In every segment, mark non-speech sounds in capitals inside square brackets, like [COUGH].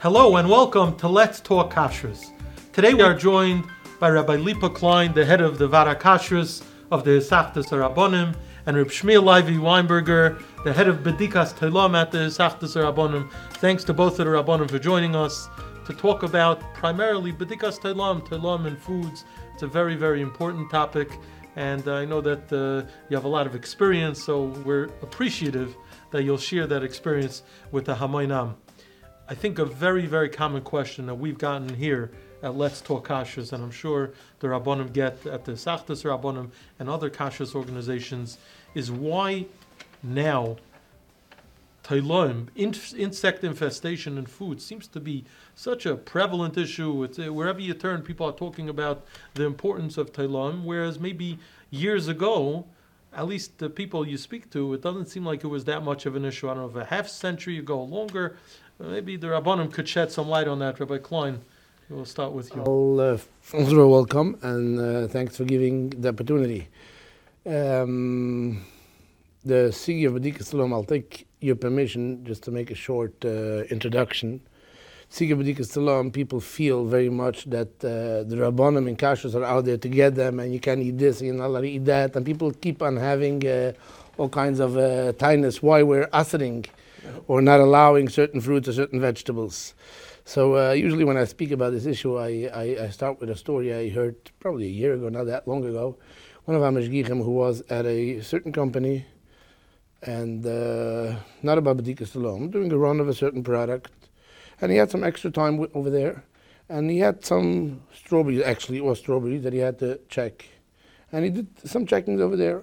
Hello and welcome to Let's Talk Kashrus. Today we are joined by Rabbi Lipa Klein, the head of the Vaad Hakashrus of the Hisachdus Rabbonim, and Reb Shmuel Levi Weinberger, the head of Bedikas Telam at the Hisachdus Rabbonim. Thanks to both of the Rabbonim for joining us to talk about primarily Bedikas Telam, Telam and foods. It's a very, very important topic, and I know that uh, you have a lot of experience, so we're appreciative that you'll share that experience with the Hamoinam. I think a very, very common question that we've gotten here at Let's Talk Kashrus, and I'm sure the Rabbonim get at the Sachtas Rabbonim and other Kashrus organizations, is why now Tailoim, insect infestation in food, seems to be such a prevalent issue. It's, uh, wherever you turn, people are talking about the importance of Tailoim, whereas maybe years ago, at least the people you speak to, it doesn't seem like it was that much of an issue. I don't know if a half century ago, longer. Maybe the Rabbanim could shed some light on that. Rabbi Klein, we'll start with you. All uh, welcome and uh, thanks for giving the opportunity. Um, the Sigi of Bedikas Salam, I'll take your permission just to make a short uh, introduction. Sigi of Bedikas Salam, people feel very much that uh, the Rabbanim and Kashrus are out there to get them and you can't eat this and you're not allowed to eat that. And people keep on having uh, all kinds of uh, tightness why we're assering or not allowing certain fruits or certain vegetables. So uh, usually when I speak about this issue, I, I, I, start with a story I heard probably a year ago, not that long ago. One of our mashgichim who was at a certain company and uh, not about Badikas alone, doing a run of a certain product. And he had some extra time over there. And he had some strawberries, actually was strawberries that he had to check. And he did some checkings over there.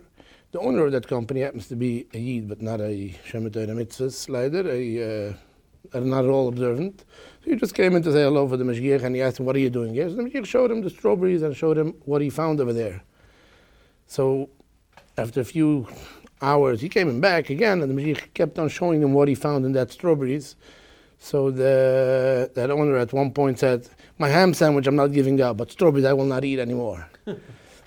The owner of that company happens to be a Yid, but not a Shemitah Mitzvahs leader, a, uh, not at all observant. So he just came in to say hello for the Mashgiach, and he asked him, what are you doing here? So the Mashgiach showed him the strawberries and showed him what he found over there. So after a few hours, he came back again, and the Mashgiach kept on showing him what he found in that strawberries. So the, that owner at one point said, my ham sandwich I'm not giving up, but strawberries I will not eat anymore. [LAUGHS]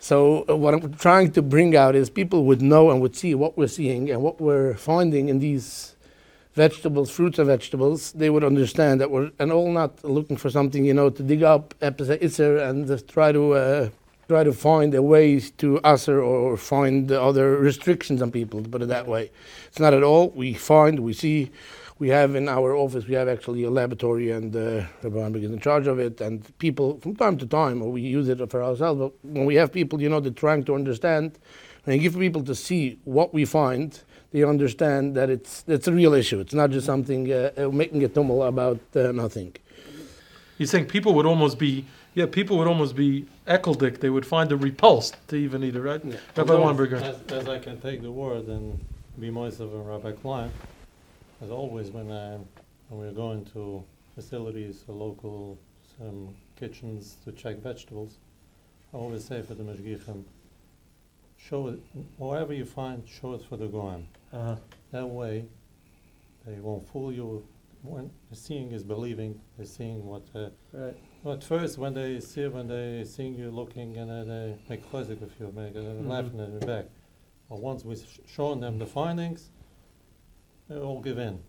So uh, what I'm trying to bring out is people would know and would see what we're seeing and what we're finding in these vegetables, fruits and vegetables. They would understand that we're and all not looking for something, you know, to dig up Itzer and just try to uh, try to find a ways to answer or find other restrictions on people. To put it that way, it's not at all. We find, we see we have in our office, we have actually a laboratory, and uh, Rabbi is in charge of it. And people, from time to time, we use it for ourselves. But when we have people, you know, they're trying to understand, and give people to see what we find, they understand that it's it's a real issue. It's not just something uh, uh making a tumble about uh, nothing. You think people would almost be yeah, people would almost be ekeldick. They would find it repulsed to even eat it, right? Yeah. Rabbi Weinberger. As, as, I can take the word and be myself and Rabbi Klein, as always, when, uh, when we're going to facilities or local um, kitchens to check vegetables, I always say for the mashgichim, show it, whatever you find, show it for the goyim. Uh-huh. That way, they won't fool you. When seeing is believing, they're seeing what. Uh, right. Well, at first, when they see when they seeing you looking and they make chesed with you, make uh, mm-hmm. laughing at your back. But once we've shown them the findings, they all give in.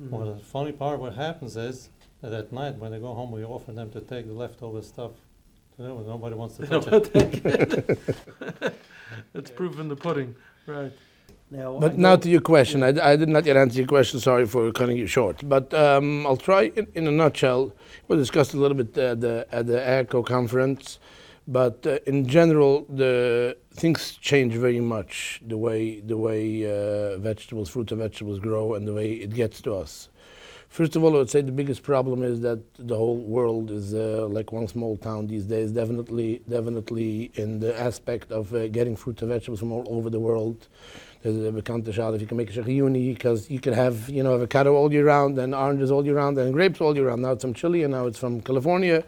Mm-hmm. Well, the funny part, what happens is that at night when they go home, we offer them to take the leftover stuff to them, and nobody wants to [LAUGHS] touch it. [LAUGHS] [LAUGHS] It's proof in the pudding, right? Now, but now to your question, I, I, did not yet answer your question. Sorry for cutting you short. But um, I'll try in, in, a nutshell. We discussed a little bit at the at the AKO conference. But uh, in general, the things change very much the way the way uh, vegetables, fruits and vegetables grow, and the way it gets to us. First of all, I would say the biggest problem is that the whole world is uh, like one small town these days. Definitely, definitely in the aspect of uh, getting fruits and vegetables from all over the world. There's a bekannte if you can make a uni because you can have you know avocado all year round and oranges all year round and grapes all year round. Now it's from Chile and now it's from California.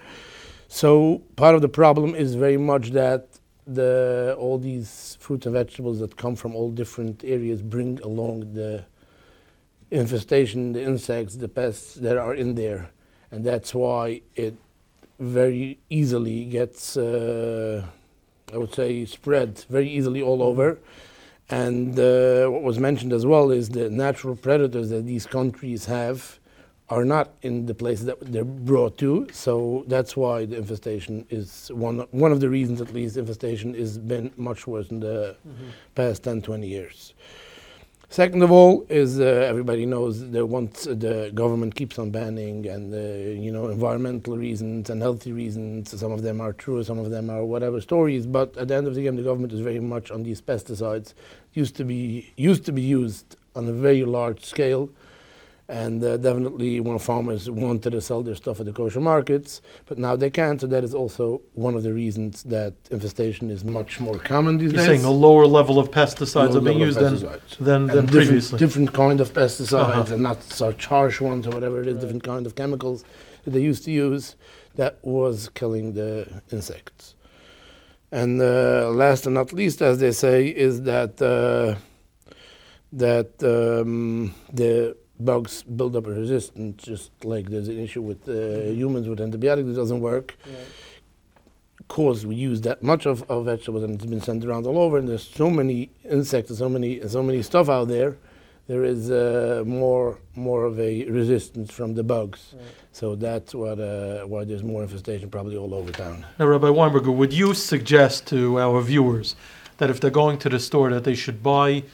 So part of the problem is very much that the all these fruits and vegetables that come from all different areas bring along the infestation, the insects, the pests that are in there, and that's why it very easily gets uh, I would say, spread very easily all over. And uh, what was mentioned as well is the natural predators that these countries have are not in the places that they're brought to. So that's why the infestation is one, one of the reasons, at least, infestation has been much worse in the past 10, 20 years. Second of all, is uh, everybody knows that once the government keeps on banning and uh, you know environmental reasons and healthy reasons, some of them are true, some of them are whatever stories. But at the end of the game, the government is very much on these pesticides. Used to be used to be used on a very large scale, and uh, definitely when farmers wanted to sell their stuff at the kosher markets, but now they can't. So that is also one of the reasons that infestation is much more common these days. You're days. saying a lower level of pesticides Low are being used than, than, than different, previously. different kind of pesticides Uh-huh. and not such harsh ones or whatever it is, different kind of chemicals that they used to use that was killing the insects. And uh, last and not least, as they say, is that uh, that um, the bugs build up a resistance, just like there's an issue with uh, humans with antibiotics that doesn't work. Cause we use that much of, of vegetables and it's been sent around all over, and there's so many insects and so many so many stuff out there. There is uh, more more of a resistance from the bugs, so that's what uh, why there's more infestation probably all over town. Now, Rabbi Weinberger, would you suggest to our viewers that if they're going to the store that they should buy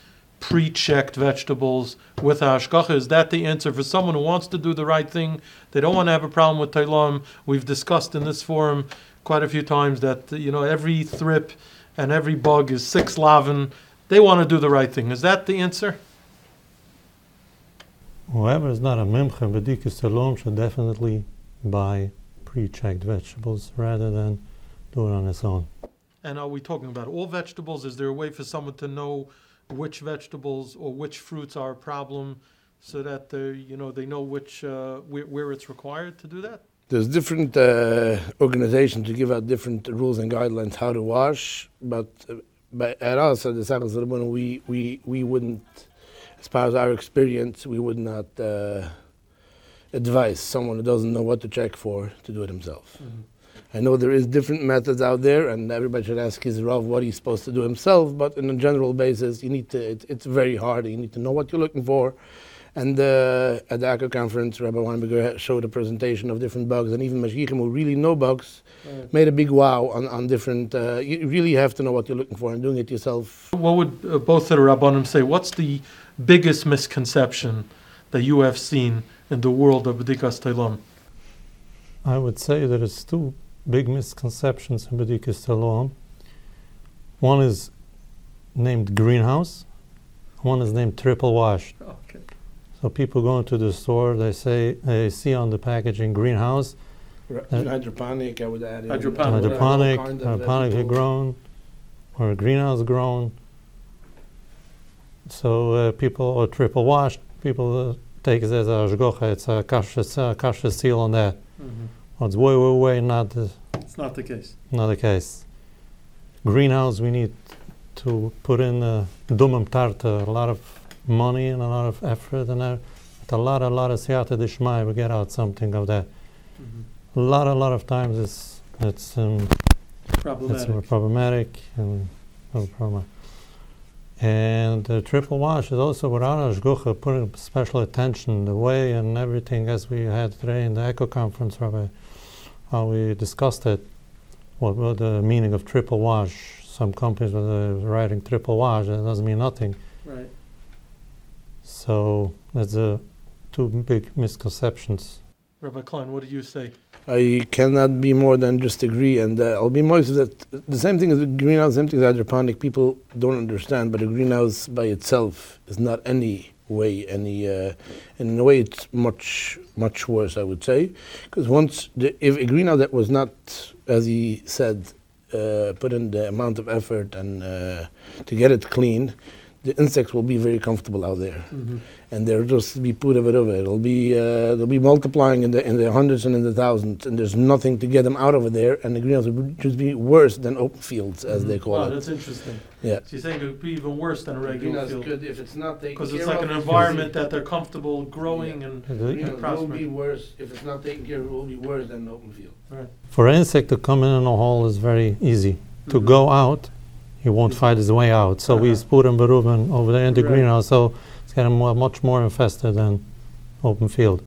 pre-checked vegetables with hashgacha? Is that the answer for someone who wants to do the right thing? They don't want to have a problem with Tailam. We've discussed in this forum quite a few times that you know every thrip and every bug is six lavin. They want to do the right thing. Is that the answer? Whoever is not a mimcha b'dikus salom should definitely buy pre-checked vegetables rather than do it on its own. And are we talking about all vegetables? Is there a way for someone to know which vegetables or which fruits are a problem, so that they, you know, they know which uh, where, where it's required to do that? There's different uh, organizations to give out different rules and guidelines how to wash, but, uh, but at us at the Rabbanon, we, we, we wouldn't, as far as our experience, we would not uh, advise someone who doesn't know what to check for to do it himself. I know there is different methods out there, and everybody should ask his Rav what he's supposed to do himself. But in a general basis, you need to. It, it's very hard. You need to know what you're looking for. And uh, at the AKO conference, Rabbi Weinberger showed a presentation of different bugs, and even Mashgichim who really know bugs made a big wow on, on different. Uh, you really have to know what you're looking for, and doing it yourself. What would uh, both of the rabbanim say? What's the biggest misconception that you have seen in the world of b'dikas teilam? I would say that it's two big misconceptions in b'dikus salom. One is named greenhouse. One is named triple washed. Okay. So people go into the store, they say they see on the packaging greenhouse, hydroponic, I would add. in, Hydroponic. uh, hydroponic, all kind of hydroponically grown, or greenhouse grown. So uh, people, or triple washed, people uh, take it as a ashgocha, it's a kasha, it's a seal on that. Well, it's way, way, way not the, It's not the case. not the case. Greenhouse, we need to put in uh, dumam tarta, a lot of money and a lot of effort, and with a lot, a lot of siyata dishmai, we get out something of that. A lot, a lot of times it's it's um, it's more problematic and no problem. And the triple wash is also without ashgucha, putting special attention, the way and everything as we had today in the AKO conference, Rabbi, how we discussed it, what was the meaning of triple wash. Some companies were uh, writing triple wash, that doesn't mean nothing. Right. So that's uh, two big misconceptions. Rabbi Klein, what do you say? I cannot be more than just agree, and uh, I'll be more that the same thing as the greenhouse, same thing as hydroponic. People don't understand, but a greenhouse by itself is not any way any. Uh, and in a way, it's much much worse, I would say, because once the, if a greenhouse that was not, as he said, uh, put in the amount of effort and uh, to get it clean, the insects will be very comfortable out there and they'll just be put of it over. It'll be uh, they'll be multiplying in the in the hundreds and in the thousands, and there's nothing to get them out over there. And the greenhouse would just be worse than open fields, as they call wow, it. that's interesting. Yeah. So you're saying it would be even worse than a regular field if it's not taken because it's like an environment that they're comfortable growing and The- Greenhouse will prosper. be worse if it's not taken care of. It will be worse than an open field. Right. For an insect to come in in a hole is very easy. to Mhm. go out, he won't find his way out. So we Uh-huh. put him beruben over there in the Right. greenhouse, so it's getting more, much more infested than open field.